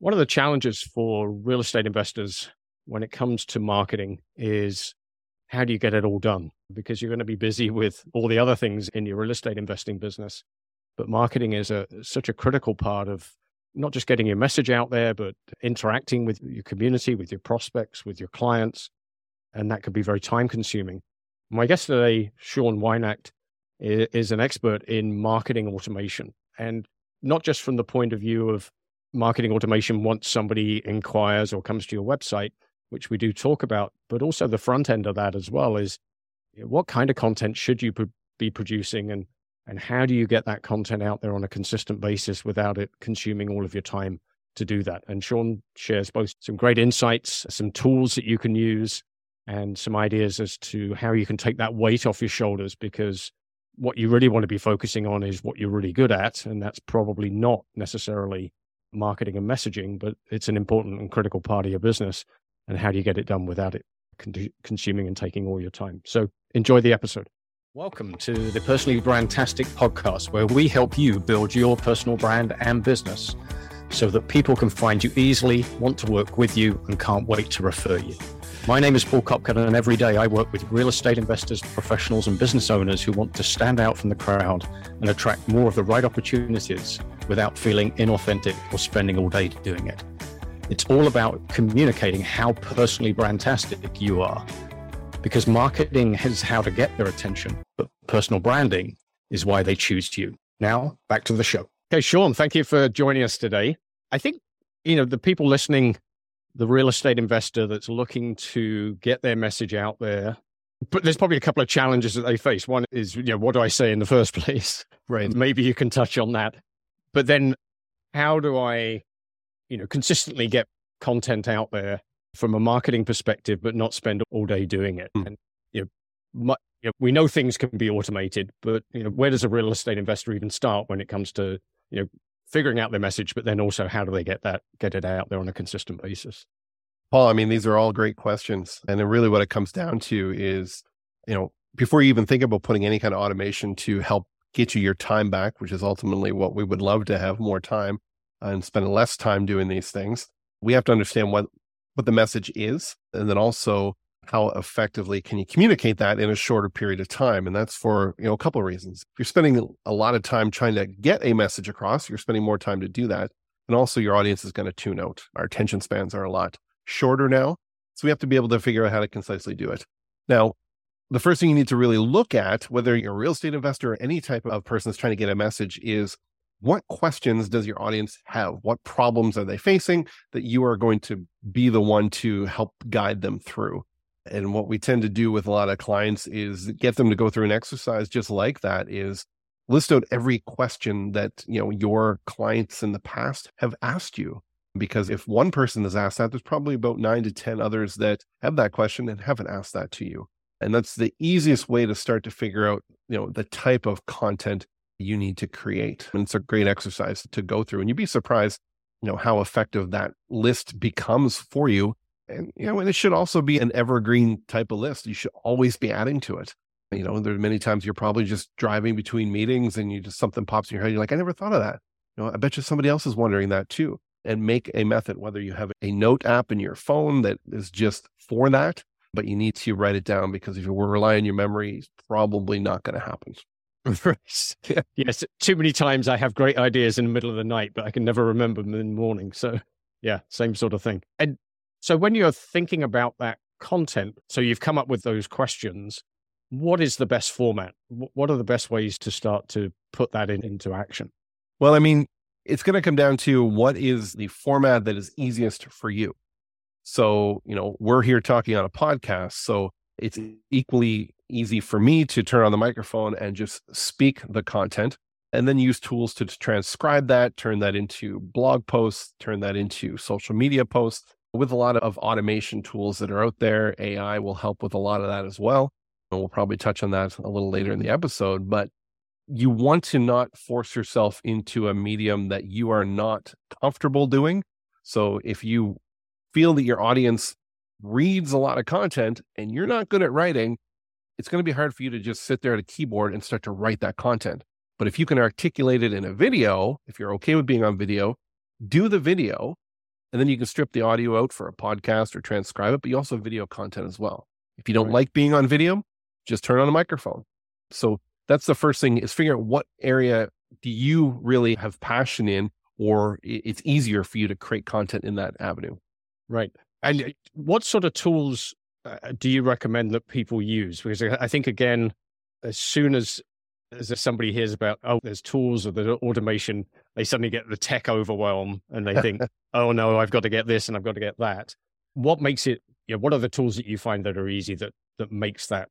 One of the challenges for real estate investors when it comes to marketing is how do you get it all done? Because you're going to be busy with all the other things in your real estate investing business. But marketing is a such a critical part of not just getting your message out there, but interacting with your community, with your prospects, with your clients. And that could be very time consuming. My guest today, Shaun Whynacht, is an expert in marketing automation. And not just from the point of view of marketing automation once somebody inquires or comes to your website, which we do talk about, but also the front end of that as well is what kind of content should you be producing and and how do you get that content out there on a consistent basis without it consuming all of your time to do that? And Shaun shares both some great insights, some tools that you can use, and some ideas as to how you can take that weight off your shoulders because what you really want to be focusing on is what you're really good at. And that's probably not necessarily marketing and messaging, but it's an important and critical part of your business. And how do you get it done without it con- consuming and taking all your time? So enjoy the episode. Welcome to the Personally Brandtastic podcast, where we help you build your personal brand and business so that people can find you easily, want to work with you, and can't wait to refer you. My name is Paul Kopka, and every day I work with real estate investors, professionals, and business owners who want to stand out from the crowd and attract more of the right opportunities without feeling inauthentic or spending all day doing it. It's all about communicating how personally brandtastic you are. Because marketing is how to get their attention, but personal branding is why they choose you. Now, back to the show. Okay, Shaun, thank you for joining us today. I think, you know, the people listening the real estate investor that's looking to get their message out there. But there's probably a couple of challenges that they face. One is, you know, what do I say in the first place? Right. Maybe you can touch on that. But then how do I, you know, consistently get content out there from a marketing perspective, but not spend all day doing it? Mm. And, you know, my, you know, we know things can be automated, but, you know, where does a real estate investor even start when it comes to, you know, figuring out their message, but then also how do they get that, get it out there on a consistent basis? Paul, I mean, these are all great questions. And then really what it comes down to is, you know, before you even think about putting any kind of automation to help get you your time back, which is ultimately what we would love to have more time uh, and spend less time doing these things, we have to understand what, what the message is. And then also how effectively can you communicate that in a shorter period of time and that's for you know a couple of reasons. If you're spending a lot of time trying to get a message across you're spending more time to do that and also your audience is going to tune out. Our attention spans are a lot shorter now so we have to be able to figure out how to concisely do it. Now the first thing you need to really look at whether you're a real estate investor or any type of person that's trying to get a message is what questions does your audience have? What problems are they facing that you are going to be the one to help guide them through and what we tend to do with a lot of clients is get them to go through an exercise just like that is list out every question that, you know, your clients in the past have asked you. Because if one person has asked that, there's probably about nine to 10 others that have that question and haven't asked that to you. And that's the easiest way to start to figure out, you know, the type of content you need to create. And it's a great exercise to go through. And you'd be surprised, you know, how effective that list becomes for you and you know, and it should also be an evergreen type of list. You should always be adding to it. You know, there are many times you're probably just driving between meetings and you just something pops in your head. You're like, I never thought of that. You know, I bet you somebody else is wondering that too. And make a method, whether you have a note app in your phone that is just for that, but you need to write it down because if you relying on your memory, it's probably not going to happen. yes, too many times I have great ideas in the middle of the night, but I can never remember them in the morning. So, yeah, same sort of thing. And so when you're thinking about that content, so you've come up with those questions, what is the best format? What are the best ways to start to put that in, into action? Well, I mean, it's going to come down to what is the format that is easiest for you. So, you know, we're here talking on a podcast. So it's equally easy for me to turn on the microphone and just speak the content and then use tools to transcribe that, turn that into blog posts, turn that into social media posts with a lot of automation tools that are out there. AI will help with a lot of that as well. And we'll probably touch on that a little later in the episode. But you want to not force yourself into a medium that you are not comfortable doing. So if you feel that your audience reads a lot of content and you're not good at writing, it's going to be hard for you to just sit there at a keyboard and start to write that content. But if you can articulate it in a video, if you're okay with being on video, do the video And then you can strip the audio out for a podcast or transcribe it, but you also have video content as well. If you don't Right. like being on video, just turn on a microphone. So that's the first thing is figure out what area do you really have passion in, or it's easier for you to create content in that avenue. Right. And uh, what sort of tools uh, do you recommend that people use? Because I I think, again, as soon as, as if somebody hears about, oh, there's tools or there's automation, they suddenly get the tech overwhelm and they think, oh, no, I've got to get this and I've got to get that. What makes it, you know, what are the tools that you find that are easy that, that makes that,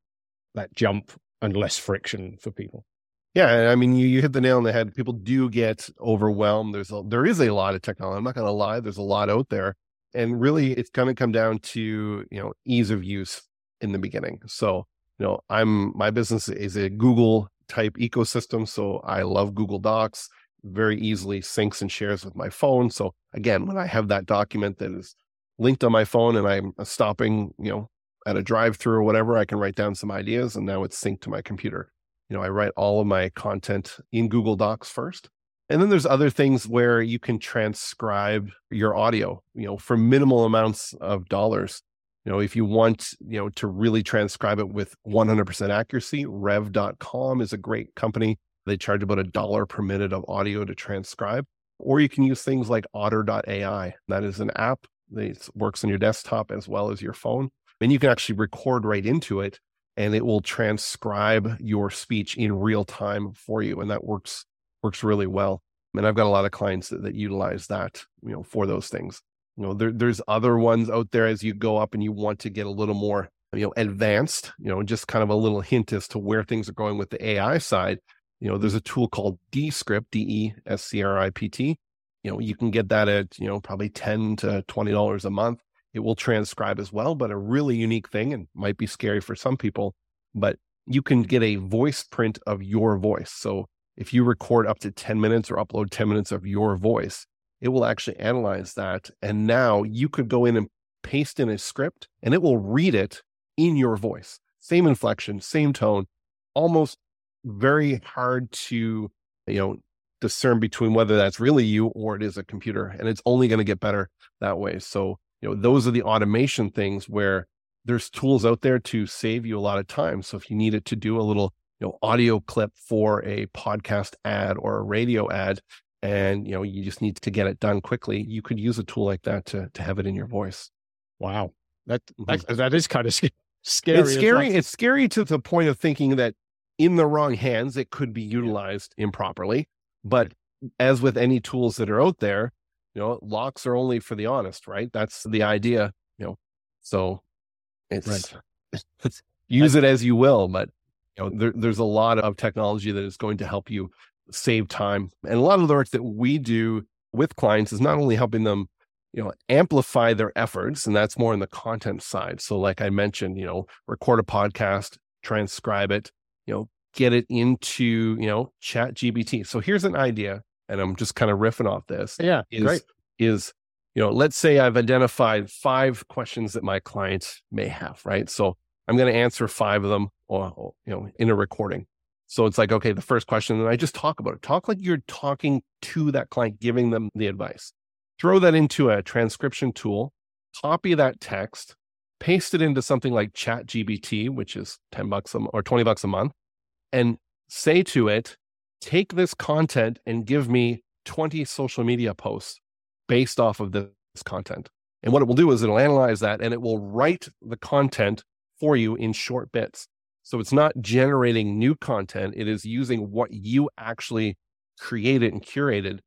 that jump and less friction for people? Yeah, I mean, you, you hit the nail on the head. People do get overwhelmed. There's a, there is a lot of technology. I'm not going to lie. There's a lot out there, and really, it's going to come down to you know ease of use in the beginning. So you know, I'm my business is a Google type ecosystem, so I love Google Docs. Very easily syncs and shares with my phone. So again, when I have that document that is linked on my phone and I'm uh, stopping, you know, at a drive-through or whatever, I can write down some ideas, and now it's synced to my computer you know, I write all of my content in Google Docs first. And then there's other things where you can transcribe your audio, you know, for minimal amounts of dollars. You know, if you want, you know, to really transcribe it with 100% accuracy, rev.com is a great company. They charge about a dollar per minute of audio to transcribe. Or you can use things like otter.ai. That is an app that works on your desktop as well as your phone. And you can actually record right into it and it will transcribe your speech in real time for you and that works works really well and i've got a lot of clients that, that utilize that you know for those things you know there, there's other ones out there as you go up and you want to get a little more you know advanced you know just kind of a little hint as to where things are going with the ai side you know there's a tool called descript d-e-s-c-r-i-p-t you know you can get that at you know probably 10 to 20 dollars a month it will transcribe as well, but a really unique thing and might be scary for some people, but you can get a voice print of your voice. So if you record up to 10 minutes or upload 10 minutes of your voice, it will actually analyze that. And now you could go in and paste in a script and it will read it in your voice. Same inflection, same tone, almost very hard to, you know, discern between whether that's really you or it is a computer. And it's only going to get better that way. So you know those are the automation things where there's tools out there to save you a lot of time so if you needed to do a little you know audio clip for a podcast ad or a radio ad and you know you just need to get it done quickly you could use a tool like that to to have it in your voice Wow. That, mm-hmm. that, that is kind of scary. scary it's scary it's scary to the point of thinking that in the wrong hands it could be utilized improperly but as with any tools that are out there you know locks are only for the honest right that's the idea you know so it's, Right. it's use it as you will but you know there, there's a lot of technology that is going to help you save time and a lot of the work that we do with clients is not only helping them you know amplify their efforts and that's more in the content side so like i mentioned you know record a podcast transcribe it you know get it into you know chat GPT so here's an idea and i'm just kind of riffing off this Yeah. is great. is you know let's say i've identified five questions that my clients may have right so i'm going to answer five of them or, you know in a recording so it's like okay the first question and i just talk about it talk like you're talking to that client giving them the advice throw that into a transcription tool copy that text paste it into something like chat GPT which is 10 bucks a, or 20 bucks a month and say to it take this content and give me 20 social media posts based off of this content. And what it will do is it'll analyze that and it will write the content for you in short bits. So it's not generating new content, it is using what you actually created and curated.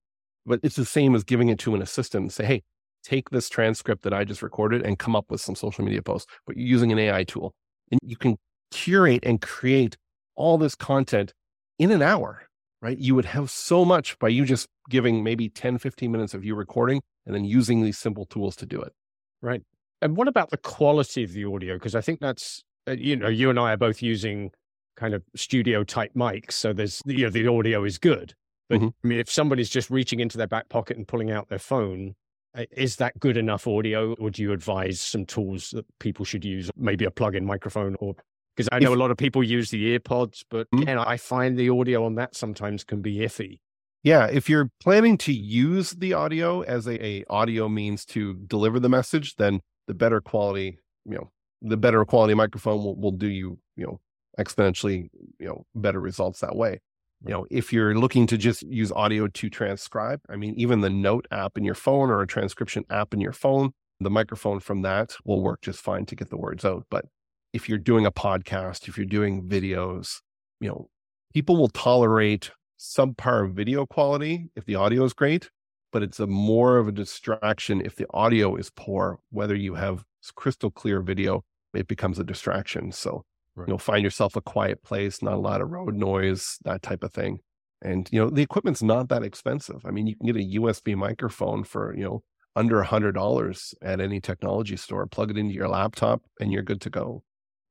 But it's the same as giving it to an assistant and say, hey, take this transcript that I just recorded and come up with some social media posts, but you're using an AI tool. And you can curate and create all this content in an hour, right? You would have so much by you just giving maybe 10, 15 minutes of you recording and then using these simple tools to do it. Right. And what about the quality of the audio? Because I think that's, you know, you and I are both using kind of studio type mics. So there's, you know, the audio is good. But Mhm. I mean, if somebody's just reaching into their back pocket and pulling out their phone, uh, is that good enough audio? Or do you advise some tools that people should use? Maybe a plug in microphone or, because I know If- a lot of people use the ear pods, but Mhm. again, I find the audio on that sometimes can be iffy. Yeah, if you're planning to use the audio as a, a audio means to deliver the message, then the better quality, you know, the better quality microphone will, will do you, you know, exponentially, you know, better results that way. You know, if you're looking to just use audio to transcribe, I mean, even the note app in your phone or a transcription app in your phone, the microphone from that will work just fine to get the words out. But if you're doing a podcast, if you're doing videos, you know, people will tolerate subpar video quality if the audio is great, but it's a more of a distraction if the audio is poor. Whether you have crystal clear video, it becomes a distraction. So right. you'll find yourself a quiet place, not a lot of road noise, that type of thing. And you know the equipment's not that expensive. I mean, you can get a USB microphone for you know under a hundred dollars at any technology store. Plug it into your laptop, and you're good to go.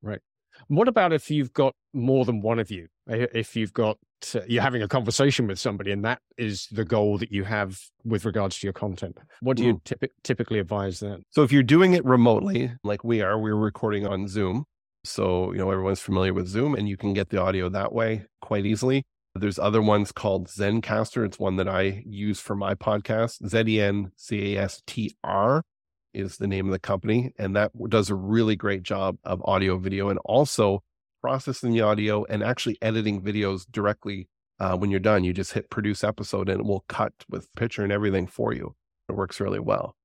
Right. What about if you've got more than one of you? If you've got you're having a conversation with somebody, and that is the goal that you have with regards to your content. What do you mm. typ- typically advise then? So if you're doing it remotely, like we are, we're recording on Zoom. So you know everyone's familiar with Zoom, and you can get the audio that way quite easily. There's other ones called Zencastr It's one that I use for my podcast. Z E N C A S T R is the name of the company. And that does a really great job of audio, video, and also processing the audio and actually editing videos directly uh, when you're done. You just hit produce episode and it will cut with picture and everything for you. It works really well.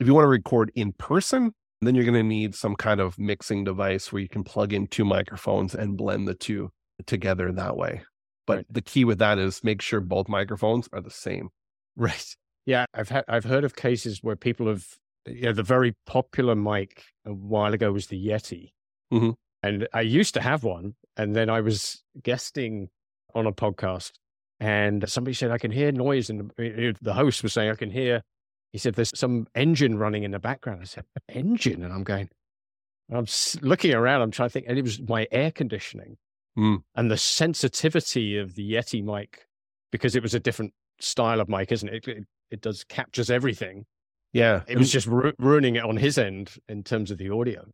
If you want to record in person, then you're going to need some kind of mixing device where you can plug in two microphones and blend the two together that way. But right. the key with that is make sure both microphones are the same. Right. Yeah, I've had I've heard of cases where people have you know, the very popular mic a while ago was the Yeti. Mm-hmm. And I used to have one. And then I was guesting on a podcast and somebody said, I can hear noise. And the host was saying, I can hear, he said, there's some engine running in the background. I said, engine? And I'm going, I'm looking around, I'm trying to think, and it was my air conditioning mm. and the sensitivity of the Yeti mic, because it was a different style of mic, isn't it? It, it does captures everything. Yeah, it was just ru- ruining it on his end in terms of the audio.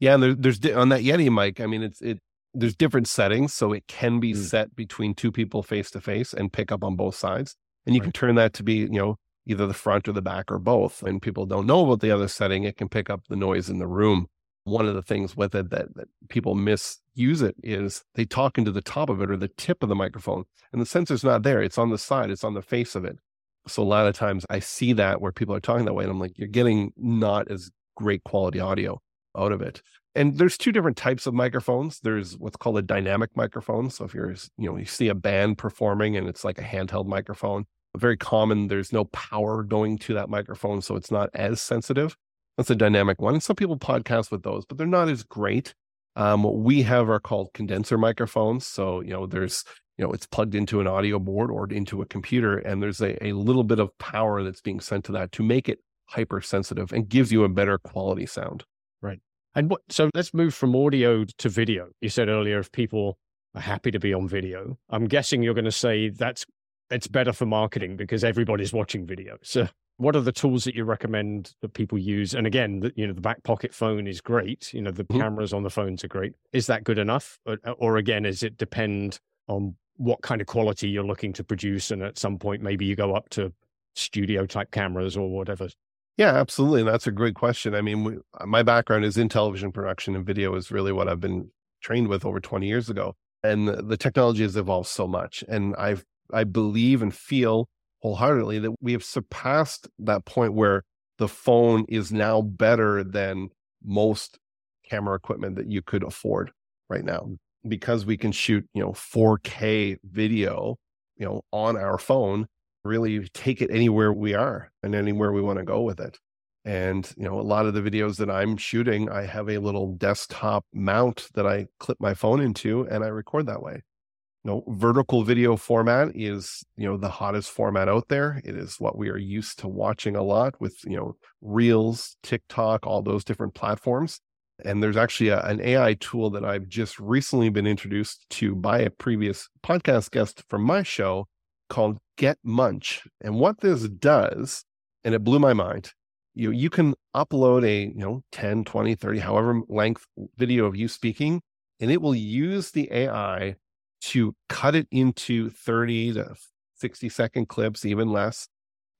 Yeah, and there, there's on that Yeti mic. I mean, it's it. There's different settings, so it can be mm. set between two people face to face and pick up on both sides. And you right. can turn that to be, you know, either the front or the back or both. And people don't know about the other setting. It can pick up the noise in the room. One of the things with it that, that people misuse it is they talk into the top of it or the tip of the microphone, and the sensor's not there. It's on the side. It's on the face of it. So a lot of times I see that where people are talking that way, and I'm like, you're getting not as great quality audio out of it. And there's two different types of microphones. There's what's called a dynamic microphone. So if you're, you know, you see a band performing and it's like a handheld microphone, very common. There's no power going to that microphone, so it's not as sensitive. That's a dynamic one. And some people podcast with those, but they're not as great. Um, we have are called condenser microphones. So, you know, there's you know it's plugged into an audio board or into a computer and there's a, a little bit of power that's being sent to that to make it hypersensitive and gives you a better quality sound and what so let's move from audio to video you said earlier if people are happy to be on video i'm guessing you're going to say that's it's better for marketing because everybody's watching video so what are the tools that you recommend that people use and again the, you know the back pocket phone is great you know the mm-hmm. cameras on the phones are great is that good enough or, or again is it depend on what kind of quality you're looking to produce. And at some point, maybe you go up to studio type cameras or whatever. Yeah, absolutely. And that's a great question. I mean, we, uh, my background is in television production and video is really what I've been trained with over 20 years ago. And the, the technology has evolved so much. And I've, I believe and feel wholeheartedly that we have surpassed that point where the phone is now better than most camera equipment that you could afford right now because we can shoot, you know, 4K video, you know, on our phone, really take it anywhere we are and anywhere we want to go with it. And, you know, a lot of the videos that I'm shooting, I have a little desktop mount that I clip my phone into and I record that way. You know, vertical video format is, you know, the hottest format out there. It is what we are used to watching a lot with, you know, Reels, TikTok, all those different platforms. And there's actually a, an AI tool that I've just recently been introduced to by a previous podcast guest from my show called Get Munch. And what this does, and it blew my mind, you you can upload a, you know, 10, 20, 30, however length video of you speaking, and it will use the AI to cut it into 30 to 60 second clips, even less.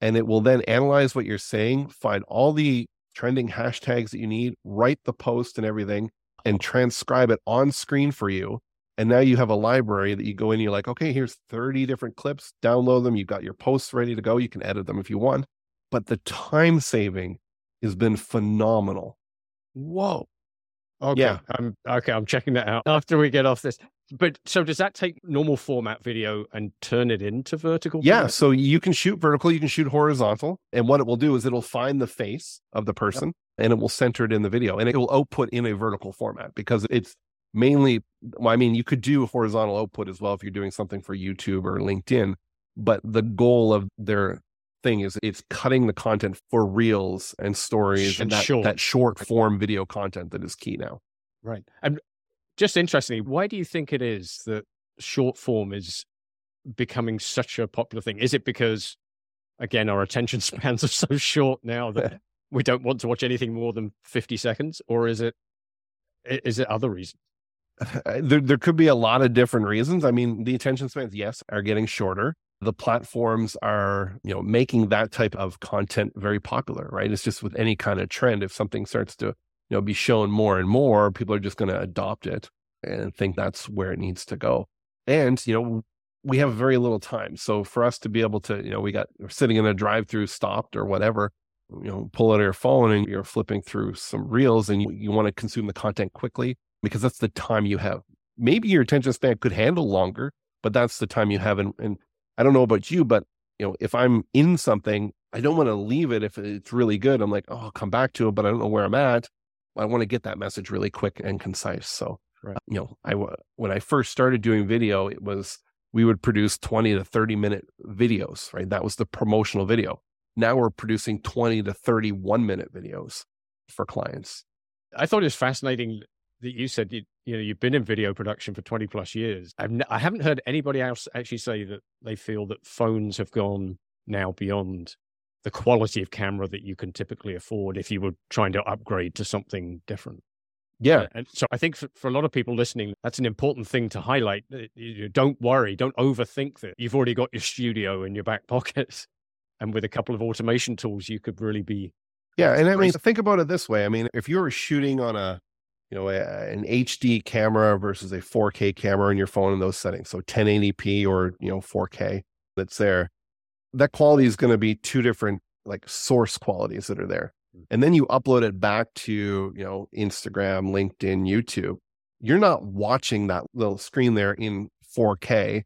And it will then analyze what you're saying, find all the trending hashtags that you need, write the post and everything, and transcribe it on screen for you. And now you have a library that you go in, you're like, okay, here's 30 different clips, download them. You've got your posts ready to go. You can edit them if you want. But the time saving has been phenomenal. Whoa. Okay. Yeah. I'm okay. I'm checking that out after we get off this. But so does that take normal format video and turn it into vertical? Yeah. Format? So you can shoot vertical, you can shoot horizontal. And what it will do is it'll find the face of the person yep. and it will center it in the video and it will output in a vertical format because it's mainly, well, I mean, you could do horizontal output as well if you're doing something for YouTube or LinkedIn. But the goal of their thing is it's cutting the content for reels and stories and, and that, short. that short form video content that is key now. Right. And just interestingly, why do you think it is that short form is becoming such a popular thing? Is it because, again, our attention spans are so short now that we don't want to watch anything more than 50 seconds? Or is it, is it other reasons? There, there could be a lot of different reasons. I mean, the attention spans, yes, are getting shorter. The platforms are, you know, making that type of content very popular, right? It's just with any kind of trend. If something starts to you know be shown more and more people are just going to adopt it and think that's where it needs to go and you know we have very little time so for us to be able to you know we got sitting in a drive through stopped or whatever you know pull out your phone and you're flipping through some reels and you, you want to consume the content quickly because that's the time you have maybe your attention span could handle longer but that's the time you have and, and i don't know about you but you know if i'm in something i don't want to leave it if it's really good i'm like oh i'll come back to it but i don't know where i'm at I want to get that message really quick and concise. So, right. you know, I when I first started doing video, it was we would produce 20 to 30 minute videos, right? That was the promotional video. Now we're producing 20 to 31 minute videos for clients. I thought it was fascinating that you said you, you know you've been in video production for 20 plus years. I've n- I haven't heard anybody else actually say that they feel that phones have gone now beyond the quality of camera that you can typically afford if you were trying to upgrade to something different. Yeah. And so I think for, for, a lot of people listening, that's an important thing to highlight. Don't worry, don't overthink that. You've already got your studio in your back pocket. And with a couple of automation tools, you could really be. Yeah. And I mean, think about it this way. I mean, if you're shooting on a, you know, a, an HD camera versus a 4K camera on your phone in those settings, so 1080p or, you know, 4K that's there, that quality is going to be two different like source qualities that are there. Mm. And then you upload it back to, you know, Instagram, LinkedIn, YouTube. You're not watching that little screen there in 4K,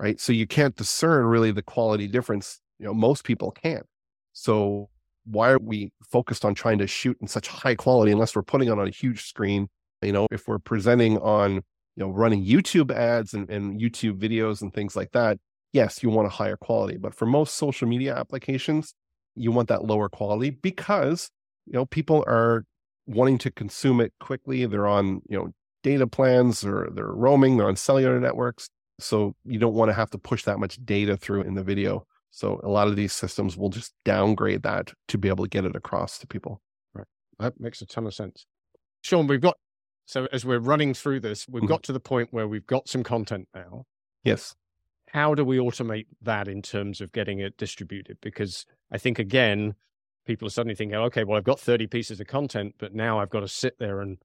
right? So you can't discern really the quality difference. You know, most people can't. So why are we focused on trying to shoot in such high quality unless we're putting it on a huge screen? You know, if we're presenting on, you know, running YouTube ads and, and YouTube videos and things like that, yes, you want a higher quality. But for most social media applications, you want that lower quality because, you know, people are wanting to consume it quickly. They're on, you know, data plans or they're roaming, they're on cellular networks. So you don't want to have to push that much data through in the video. So a lot of these systems will just downgrade that to be able to get it across to people. Right. That makes a ton of sense. Shaun, we've got so as we're running through this, we've mm-hmm. got to the point where we've got some content now. Yes how do we automate that in terms of getting it distributed? Because I think again, people are suddenly thinking, okay, well, I've got 30 pieces of content, but now I've got to sit there and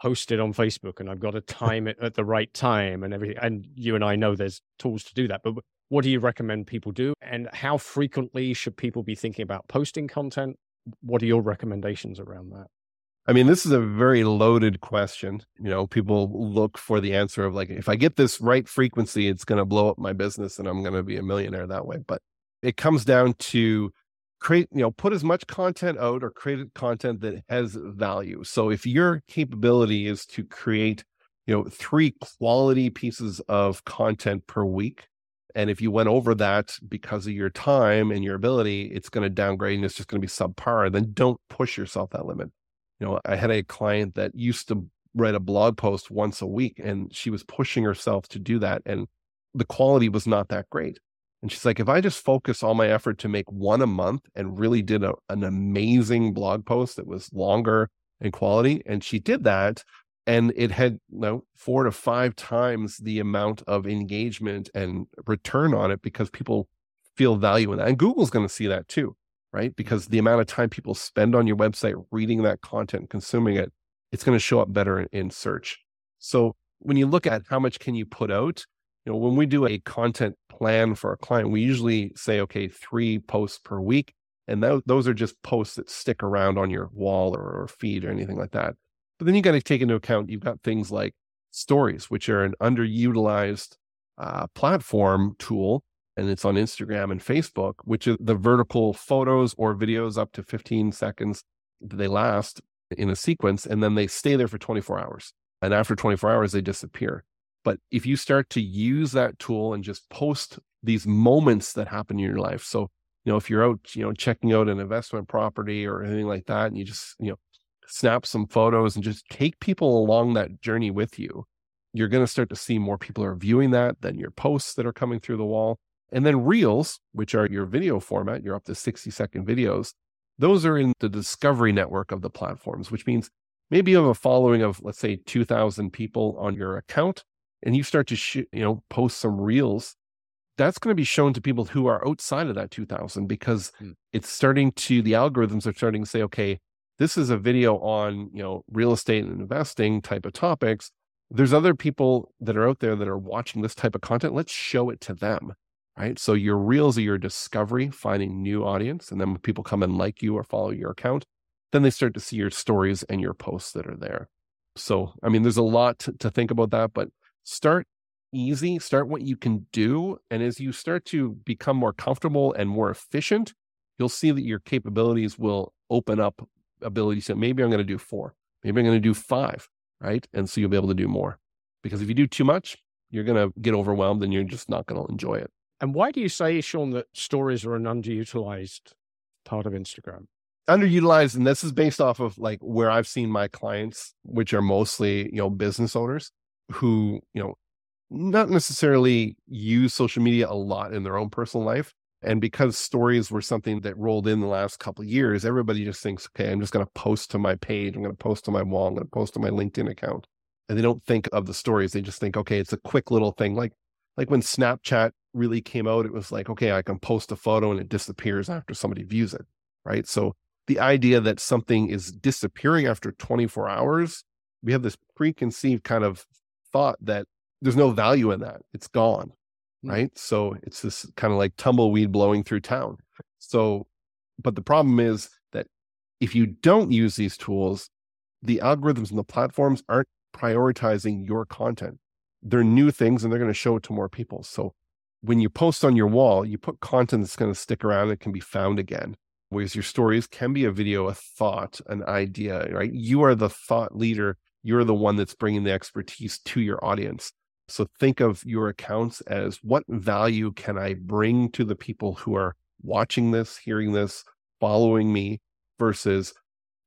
post it on Facebook and I've got to time it at the right time and everything. And you and I know there's tools to do that. But what do you recommend people do? And how frequently should people be thinking about posting content? What are your recommendations around that? I mean, this is a very loaded question. You know, people look for the answer of like, if I get this right frequency, it's going to blow up my business and I'm going to be a millionaire that way. But it comes down to create, you know, put as much content out or create content that has value. So if your capability is to create, you know, three quality pieces of content per week, and if you went over that because of your time and your ability, it's going to downgrade and it's just going to be subpar, then don't push yourself that limit you know, I had a client that used to write a blog post once a week and she was pushing herself to do that. And the quality was not that great. And she's like, if I just focus all my effort to make one a month and really did a, an amazing blog post that was longer and quality, and she did that, and it had you know, four to five times the amount of engagement and return on it because people feel value in that. And Google's going to see that too, right? Because the amount of time people spend on your website reading that content, consuming it, it's going to show up better in, in search. So when you look at how much can you put out, you know, when we do a content plan for a client, we usually say, okay, three posts per week. And th- those are just posts that stick around on your wall or, or feed or anything like that. But then you got to take into account you've got things like stories, which are an underutilized uh, platform tool. And it's on Instagram and Facebook, which is the vertical photos or videos up to 15 seconds they last in a sequence. And then they stay there for 24 hours. And after 24 hours, they disappear. But if you start to use that tool and just post these moments that happen in your life. So, you know, if you're out, you know, checking out an investment property or anything like that, and you just, you know, snap some photos and just take people along that journey with you, you're going to start to see more people are viewing that than your posts that are coming through the wall. And then reels, which are your video format, you're up to 60 second videos. Those are in the discovery network of the platforms, which means maybe you have a following of, let's say, 2000 people on your account and you start to sh- you know post some reels that's going to be shown to people who are outside of that 2000 because hmm. it's starting to the algorithms are starting to say okay this is a video on you know real estate and investing type of topics. There's other people that are out there that are watching this type of content. Let's show it to them right? So your reels are your discovery finding new audience and then when people come and like you or follow your account then they start to see your stories and your posts that are there. So i mean there's a lot to, to think about that but start easy, start what you can do. And as you start to become more comfortable and more efficient, you'll see that your capabilities will open up abilities. So maybe I'm going to do four, maybe I'm going to do five, right? And so you'll be able to do more. Because if you do too much, you're going to get overwhelmed and you're just not going to enjoy it. And why do you say, Shaun, that stories are an underutilized part of Instagram? Underutilized, and this is based off of like where I've seen my clients, which are mostly, you know, business owners who, you know, not necessarily use social media a lot in their own personal life. And because stories were something that rolled in the last couple years, everybody just thinks, okay, I'm just going to post to my page. I'm going to post to my wall. I'm going to post to my LinkedIn account. And they don't think of the stories. They just think, okay, it's a quick little thing. Like, like when Snapchat really came out, it was like, okay, I can post a photo and it disappears after somebody views it. Right. So the idea that something is disappearing after 24 hours, we have this preconceived kind of thought that there's no value in that. It's gone. Mm. Right. So it's this kind of like tumbleweed blowing through town. So, but the problem is that if you don't use these tools, the algorithms and the platforms aren't prioritizing your content. They're new things and they're going to show it to more people. So when you post on your wall, you put content that's going to stick around and can be found again. Whereas your stories can be a video, a thought, an idea, right? You are the thought leader you're the one that's bringing the expertise to your audience. So think of your accounts as what value can I bring to the people who are watching this, hearing this, following me versus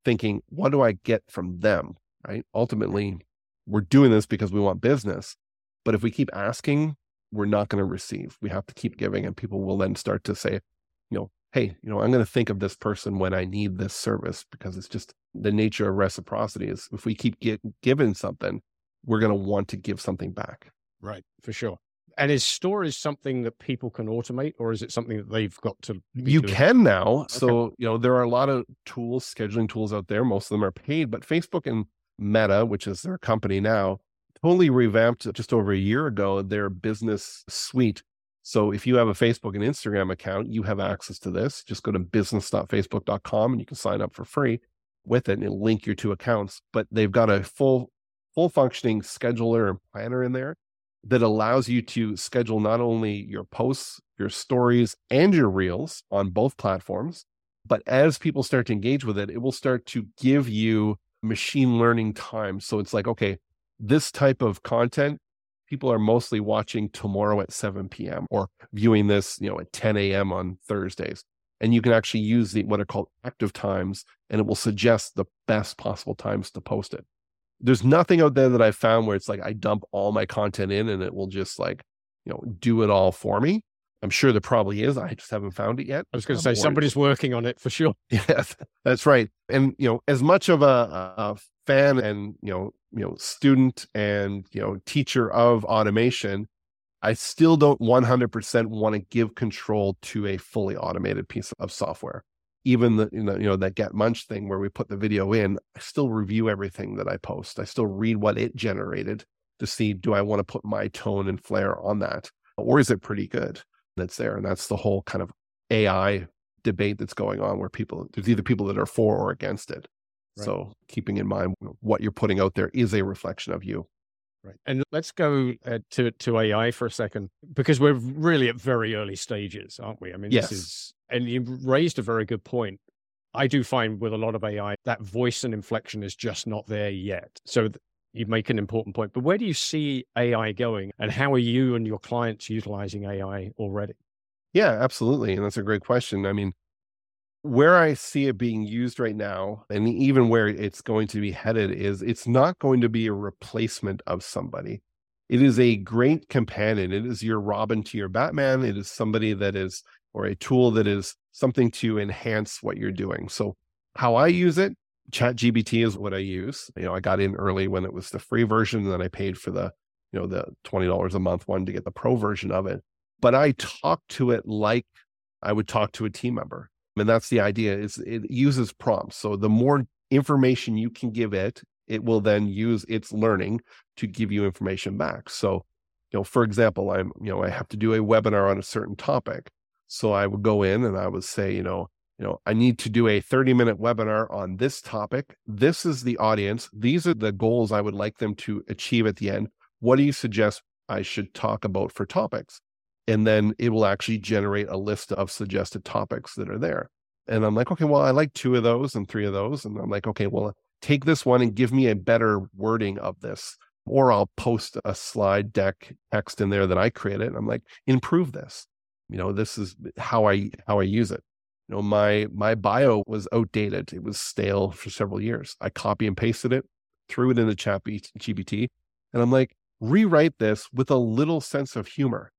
thinking, what do I get from them? Right. Ultimately, we're doing this because we want business. But if we keep asking, we're not going to receive. We have to keep giving, and people will then start to say, you know, hey, you know, I'm going to think of this person when I need this service because it's just the nature of reciprocity is if we keep get, given something, we're going to want to give something back. Right, for sure. And is storage something that people can automate, or is it something that they've got to? You doing? can now. Okay. So you know there are a lot of tools, scheduling tools out there. Most of them are paid, but Facebook and Meta, which is their company now, totally revamped just over a year ago their business suite so if you have a Facebook and Instagram account, you have access to this. Just go to business.facebook.com and you can sign up for free with it and link your two accounts. But they've got a full, full functioning scheduler and planner in there that allows you to schedule not only your posts, your stories, and your reels on both platforms, but as people start to engage with it, it will start to give you machine learning time. So it's like, okay, this type of content people are mostly watching tomorrow at 7 p.m. or viewing this, you know, at 10 a.m. on Thursdays. And you can actually use the what are called active times, and it will suggest the best possible times to post it. There's nothing out there that I've found where it's like I dump all my content in and it will just like, you know, do it all for me. I'm sure there probably is. I just haven't found it yet. I was going to say somebody's working on it for sure. Yes, that's right. And you know, as much of a, a fan and you know you know student and you know teacher of automation I still don't 100% want to give control to a fully automated piece of software. Even the, you know, you know, that Get Munch thing where we put the video in, I still review everything that I post. I still read what it generated to see do I want to put my tone and flair on that? Or is it pretty good that's there? And that's the whole kind of AI debate that's going on where people, there's either people that are for or against it. Right. So keeping in mind what you're putting out there is a reflection of you. Right. And let's go uh, to to AI for a second because we're really at very early stages, aren't we? I mean, yes. this is and you raised a very good point. I do find with a lot of AI that voice and inflection is just not there yet. So th- you make an important point. But where do you see AI going and how are you and your clients utilizing AI already? Yeah, absolutely. And that's a great question. I mean, where I see it being used right now, and even where it's going to be headed, is it's not going to be a replacement of somebody. It is a great companion. It is your Robin to your Batman. It is somebody that is, or a tool that is something to enhance what you're doing. So, how I use it, Chat GPT is what I use. You know, I got in early when it was the free version, and then I paid for the, you know, the $20 a month one to get the pro version of it. But I talk to it like I would talk to a team member and that's the idea is it uses prompts. So the more information you can give it it will then use its learning to give you information back. So you know for example i'm you know i have to do a webinar on a certain topic. So i would go in and i would say you know you know i need to do a 30 minute webinar on this topic. This is the audience. These are the goals i would like them to achieve at the end. What do you suggest i should talk about for topics and then it will actually generate a list of suggested topics that are there. And I'm like, okay, well, I like two of those and three of those. And I'm like, okay, well, take this one and give me a better wording of this. Or I'll post a slide deck text in there that I created. And I'm like, improve this. You know, this is how I how I use it. You know, my my bio was outdated. It was stale for several years. I copy and pasted it, threw it in the chat GPT, and I'm like, rewrite this with a little sense of humor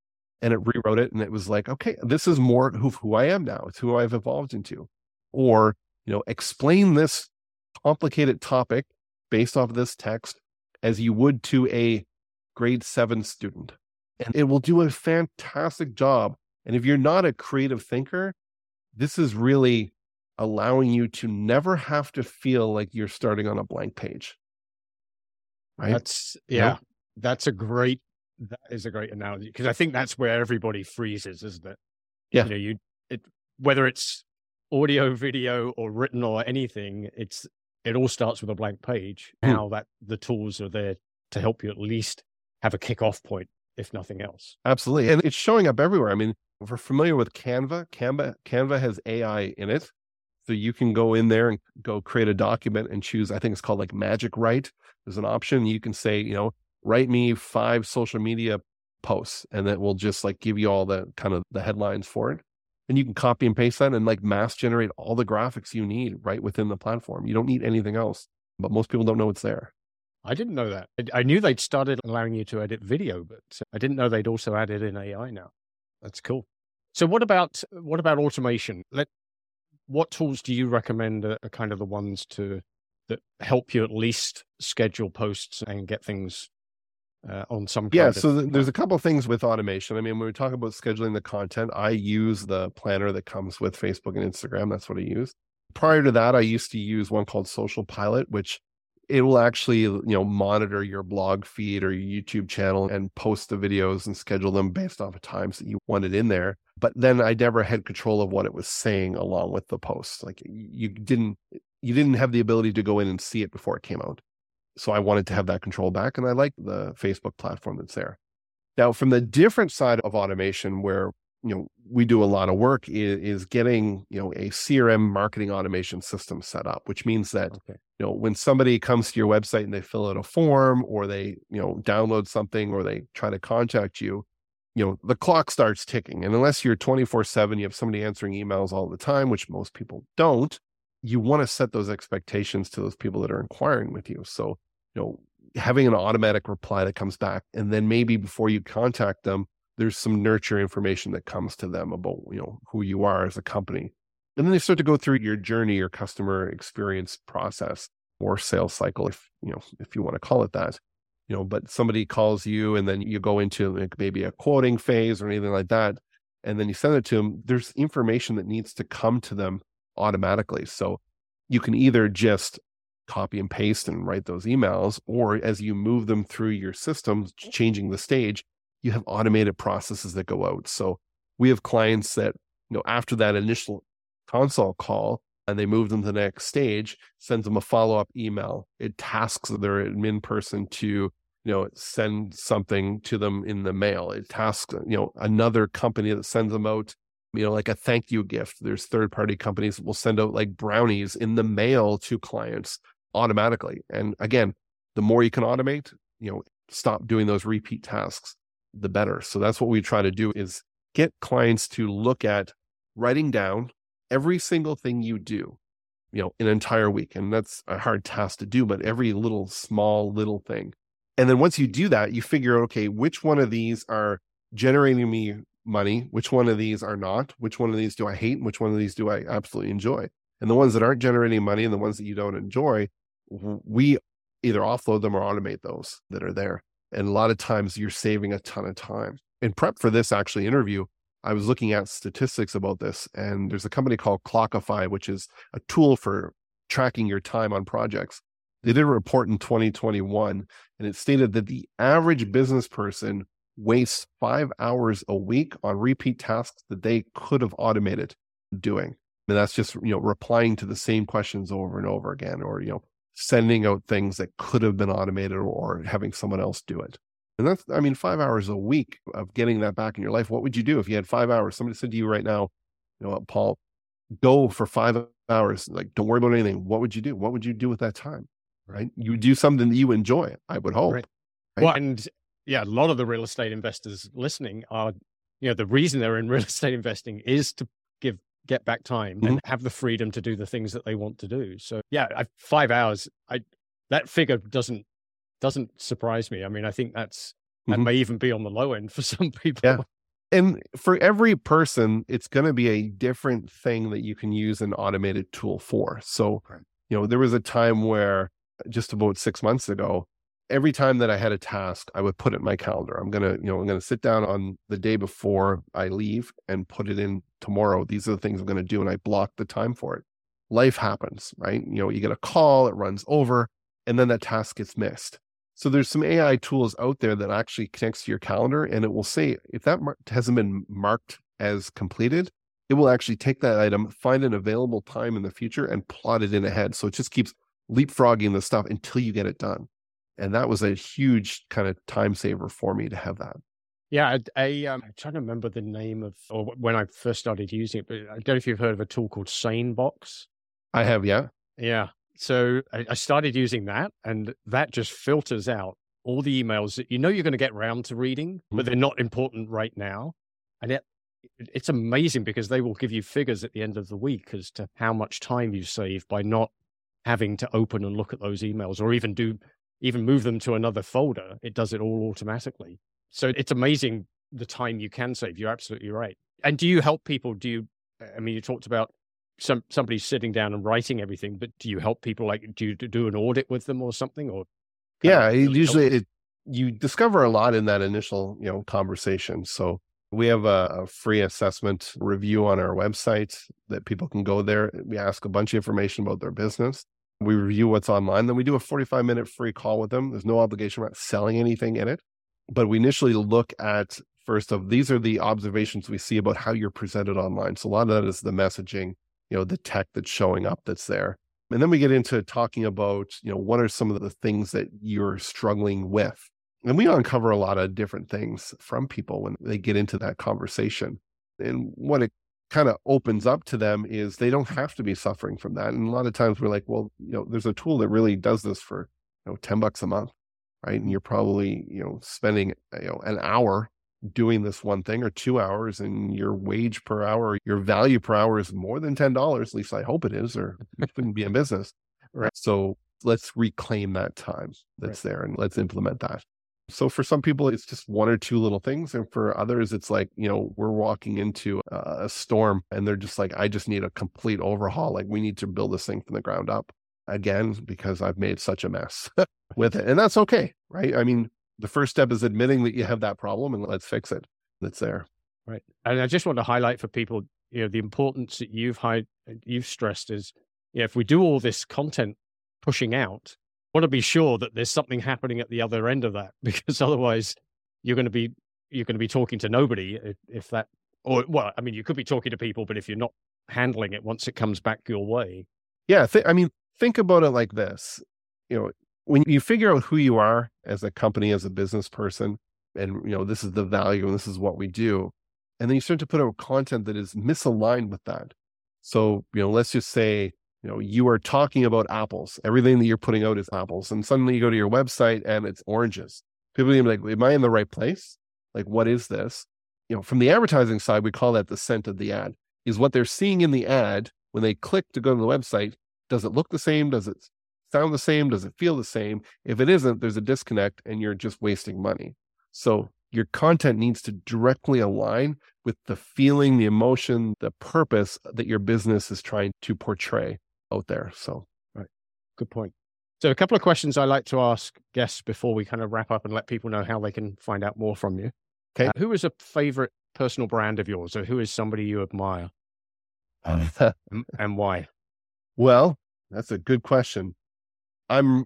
and it rewrote it and it was like okay this is more who, who i am now. It's who i've evolved into. Or you know explain this complicated topic based off of this text as you would to a grade 7 student and it will do a fantastic job. And if you're not a creative thinker this is really allowing you to never have to feel like you're starting on a blank page. Right? That's yeah that's a great that is a great analogy because I think that's where everybody freezes, isn't it? Yeah. You know, you it whether it's audio, video, or written or anything, it's it all starts with a blank page. Mm. Now that the tools are there to help you at least have a kick-off point, if nothing else. Absolutely, and it's showing up everywhere. I mean, if we're familiar with Canva, Canva, Canva has AI in it, so you can go in there and go create a document and choose. I think it's called like Magic Write. There's an option you can say, you know, write me five social media posts and that will just like give you all the kind of the headlines for it. And you can copy and paste that and like mass generate all the graphics you need right within the platform. You don't need anything else but most people don't know it's there. I didn't know that. I knew they'd started allowing you to edit video but uh, i didn't know they'd also added in ai now. That's cool. So what about what about automation? Let what tools do you recommend are, are kind of the ones to that help you at least schedule posts and get things uh, on some yeah so th- there's a couple things with automation. I mean when we talk about scheduling the content i use the planner that comes with facebook and instagram. That's what i use. Prior to that i used to use one called social pilot which it will actually you know monitor your blog feed or your youtube channel and post the videos and schedule them based off of times that you wanted in there. But then i never had control of what it was saying along with the posts like you didn't you didn't have the ability to go in and see it before it came out so I wanted to have that control back. And I like the Facebook platform that's there. Now, from the different side of automation, where you know we do a lot of work is, is getting you know a crm marketing automation system set up which means that okay. you know when somebody comes to your website and they fill out a form or they you know download something or they try to contact you you know the clock starts ticking and unless you're 24 7 you have somebody answering emails all the time which most people don't you want to set those expectations to those people that are inquiring with you. So, you know, having an automatic reply that comes back, and then maybe before you contact them, there's some nurture information that comes to them about, you know, who you are as a company. And then they start to go through your journey, your customer experience process or sales cycle, if you know, if you want to call it that. you know, but somebody calls you and then you go into like maybe a quoting phase or anything like that, and then you send it to them, there's information that needs to come to them automatically. So you can either just copy and paste and write those emails, or as you move them through your systems, changing the stage, you have automated processes that go out. So we have clients that, you know, after that initial consult call, and they move them to the next stage, sends them a follow up email. It tasks their admin person to, you know, send something to them in the mail. It tasks, you know, another company that sends them out, you know, like a thank you gift. There's third party companies that will send out like brownies in the mail to clients automatically. And again, the more you can automate, you know, stop doing those repeat tasks, the better. So that's what we try to do is get clients to look at writing down every single thing you do, you know, an entire week. And that's a hard task to do, but every little small little thing. And then once you do that, you figure out, okay, which one of these are generating me money? Which one of these are not? Which one of these do I hate? Which one of these do I absolutely enjoy? And the ones that aren't generating money and the ones that you don't enjoy, we either offload them or automate those that are there. And a lot of times you're saving a ton of time. In prep for this actually interview, I was looking at statistics about this, and there's a company called Clockify, which is a tool for tracking your time on projects. They did a report in 2021, and it stated that the average business person wastes five hours a week on repeat tasks that they could have automated doing. And that's just, you know, replying to the same questions over and over again, or, you know, sending out things that could have been automated or having someone else do it. And that's, I mean, five hours a week of getting that back in your life. What would you do if you had five hours? Somebody said to you right now, you know what, Paul, go for five hours. Like, don't worry about anything. What would you do? What would you do with that time? Right. You do something that you enjoy, I would hope. Right. Right? Well, and yeah, a lot of the real estate investors listening are, you know, the reason they're in real estate investing is to give get back time mm-hmm. and have the freedom to do the things that they want to do. So yeah, I, five hours. I that figure doesn't doesn't surprise me. I mean, I think that's that mm-hmm. may even be on the low end for some people. Yeah. And for every person, it's going to be a different thing that you can use an automated tool for. So, you know, there was a time where just about six months ago, every time that I had a task, I would put it in my calendar. I'm gonna, you know, I'm gonna sit down on the day before I leave and put it in tomorrow. These are the things I'm gonna do, and I block the time for it. Life happens, right? You know, you get a call, it runs over, and then that task gets missed. So there's some AI tools out there that actually connects to your calendar and it will say if that mar- hasn't been marked as completed, it will actually take that item, find an available time in the future and plot it in ahead. So it just keeps leapfrogging the stuff until you get it done. And that was a huge kind of time saver for me to have that. Yeah, I, I um, I'm trying to remember the name of or when I first started using it, but I don't know if you've heard of a tool called SaneBox. I have, yeah. Yeah. So I, I started using that, and that just filters out all the emails that you know you're going to get round to reading, but mm-hmm. they're not important right now. And it, it's amazing because they will give you figures at the end of the week as to how much time you save by not having to open and look at those emails or even do even move them to another folder. It does it all automatically. So it's amazing the time you can save. You're absolutely right. And do you help people? Do you, I mean, you talked about some somebody sitting down and writing everything, but do you help people like do you do an audit with them or something? Or yeah, usually it, you discover a lot in that initial you know conversation. So we have a, a, free assessment review on our website that people can go there. We ask a bunch of information about their business. We review what's online. Then we do a 45 minute free call with them. There's no obligation about selling anything in it. But we initially look at first of these are the observations we see about how you're presented online. So a lot of that is the messaging, you know the tech that's showing up that's there and then we get into talking about you know what are some of the things that you're struggling with and we uncover a lot of different things from people when they get into that conversation and what it kind of opens up to them is they don't have to be suffering from that and a lot of times we're like well you know there's a tool that really does this for you know 10 bucks a month right and you're probably you know spending you know an hour doing this one thing or two hours and your wage per hour, your value per hour is more than $10. At least I hope it is, or you wouldn't be in business. Right. So let's reclaim that time that's right. there and let's implement that. So for some people, it's just one or two little things. And for others, it's like, you know, we're walking into a storm and they're just like, I just need a complete overhaul. Like we need to build this thing from the ground up. again because I've made such a mess with it. And that's okay, right? I mean, the first step is admitting that you have that problem and let's fix it. That's there. Right. And I just want to highlight for people, you know, the importance that you've high, you've stressed is, you know, if we do all this content pushing out, want to be sure that there's something happening at the other end of that because otherwise you're going to be you're going to be talking to nobody if, if that or well i mean you could be talking to people but if you're not handling it once it comes back your way. Yeah th- i mean think about it like this you know when you figure out who you are as a company as a business person and you know this is the value and this is what we do and then you start to put out content that is misaligned with that. So you know let's just say you know you are talking about apples. Everything that you're putting out is apples. And suddenly you go to your website and it's oranges. People are like am i in the right place? Like what is this? You know from the advertising side we call that the scent of the ad is what they're seeing in the ad when they click to go to the website does it look the same? Does it sound the same? Does it feel the same? If it isn't there's a disconnect and you're just wasting money. So your content needs to directly align with the feeling the emotion the purpose that your business is trying to portray out there so right good point so, a couple of questions I like to ask guests before we kind of wrap up and let people know how they can find out more from you. Okay. Uh, who is a favorite personal brand of yours, or who is somebody you admire, and, and why? Well, that's a good question. I'm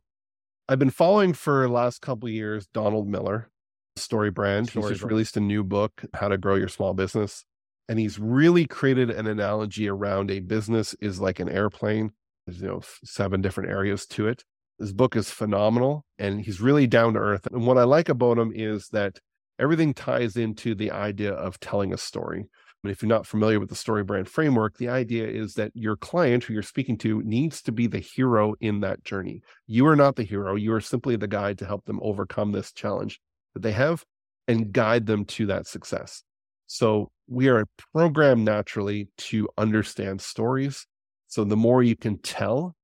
I've been following for the last couple years Donald Miller, Story Brand. Story he's just brand. released a new book, How to Grow Your Small Business. And he's really created an analogy around a business is like an airplane. There's you know seven different areas to it. This book is phenomenal and he's really down to earth. And what I like about him is that everything ties into the idea of telling a story. But if you're not familiar with the story brand framework, the idea is that your client who you're speaking to needs to be the hero in that journey. You are not the hero. You are simply the guide to help them overcome this challenge that they have and guide them to that success. So we are programmed naturally to understand stories. So the more you can tell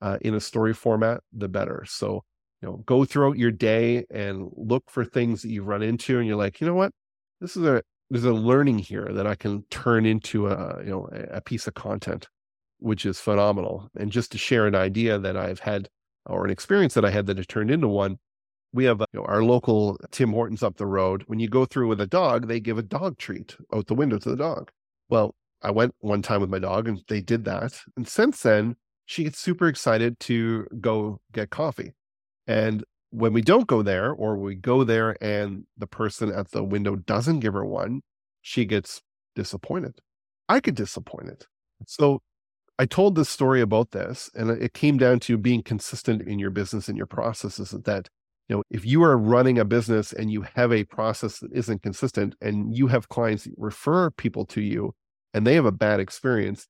uh, in a story format, the better. So, you know, go throughout your day and look for things that you run into, and you're like, you know what, this is a there's a learning here that I can turn into a you know a piece of content, which is phenomenal. And just to share an idea that I've had or an experience that I had that it turned into one, we have you know, our local Tim Hortons up the road. When you go through with a dog, they give a dog treat out the window to the dog. Well, I went one time with my dog and they did that. And since then, she gets super excited to go get coffee. And when we don't go there, or we go there and the person at the window doesn't give her one, she gets disappointed. I get disappointed. So I told this story about this, and it came down to being consistent in your business and your processes. That you know, if you are running a business and you have a process that isn't consistent, and you have clients refer people to you, and they have a bad experience,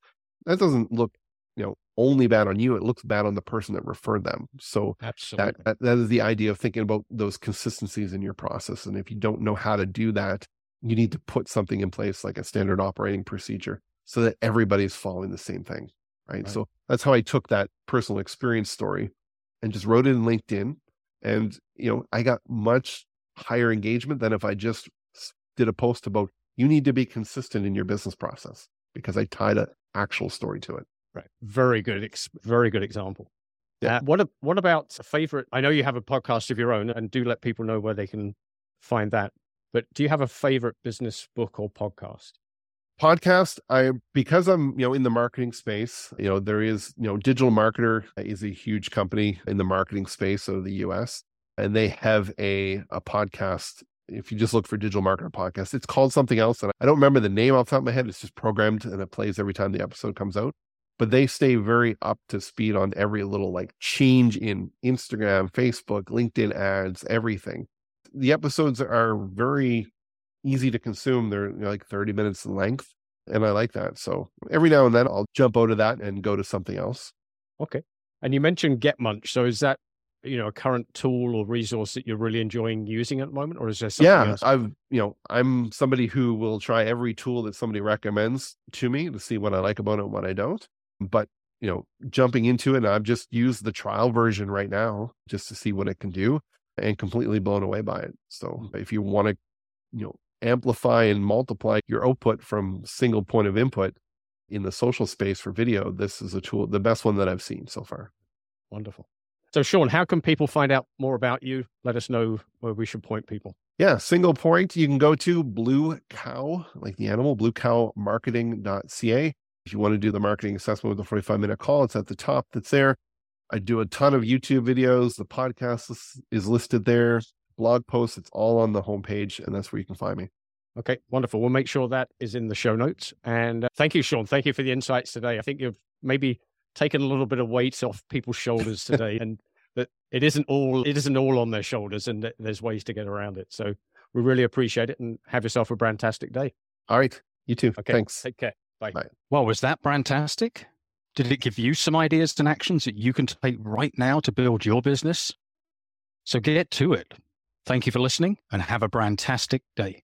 that doesn't look you know only bad on you it looks bad on the person that referred them. So absolutely. that, that, that is the idea of thinking about those consistencies in your process and if you don't know how to do that you need to put something in place like a standard operating procedure so that everybody's following the same thing right, right. so that's how i took that personal experience story and just wrote it in linkedin and you know i got much higher engagement than if i just did a post about you need to be consistent in your business process because i tied an actual story to it Right. Very good. Very good example. Yeah. Uh, what What about a favorite? I know you have a podcast of your own, and do let people know where they can find that. But do you have a favorite business book or podcast? Podcast. I because I'm you know in the marketing space. You know there is you know Digital Marketer is a huge company in the marketing space of the U.S. and they have a a podcast if you just look for digital marketer podcast it's called something else and i don't remember the name off the top of my head it's just programmed and it plays every time the episode comes out but they stay very up to speed on every little like change in Instagram, Facebook, LinkedIn ads, everything. The episodes are very easy to consume. They're like 30 minutes in length. And I like that. So every now and then I'll jump out of that and go to something else. Okay. And you mentioned Get Munch. So is that, you know, a current tool or resource that you're really enjoying using at the moment? Or is there something Yeah, else? I've, you know, I'm somebody who will try every tool that somebody recommends to me to see what I like about it and what I don't but you know jumping into it i've just used the trial version right now just to see what it can do and completely blown away by it so if you want to you know amplify and multiply your output from single point of input in the social space for video this is a tool the best one that i've seen so far Wonderful. So, Shaun, how can people find out more about you? Let us know where we should point people. Yeah, single point. You can go to Blue Cow, like the animal, bluecowmarketing.ca. If you want to do the marketing assessment with a 45 minute call, it's at the top that's there. I do a ton of YouTube videos. The podcast is, is listed there, blog posts, it's all on the homepage, and that's where you can find me. Okay, wonderful. We'll make sure that is in the show notes. And uh, thank you, Shaun. Thank you for the insights today. I think you've maybe taken a little bit of weight off people's shoulders today, and that it isn't all it isn't all on their shoulders, and there's ways to get around it. So we really appreciate it, and have yourself a fantastic day. All right, you too. Okay, thanks. Take care. Bye. Bye. Well, was that fantastic? Did it give you some ideas and actions that you can take right now to build your business? So get to it. Thank you for listening and have a fantastic day.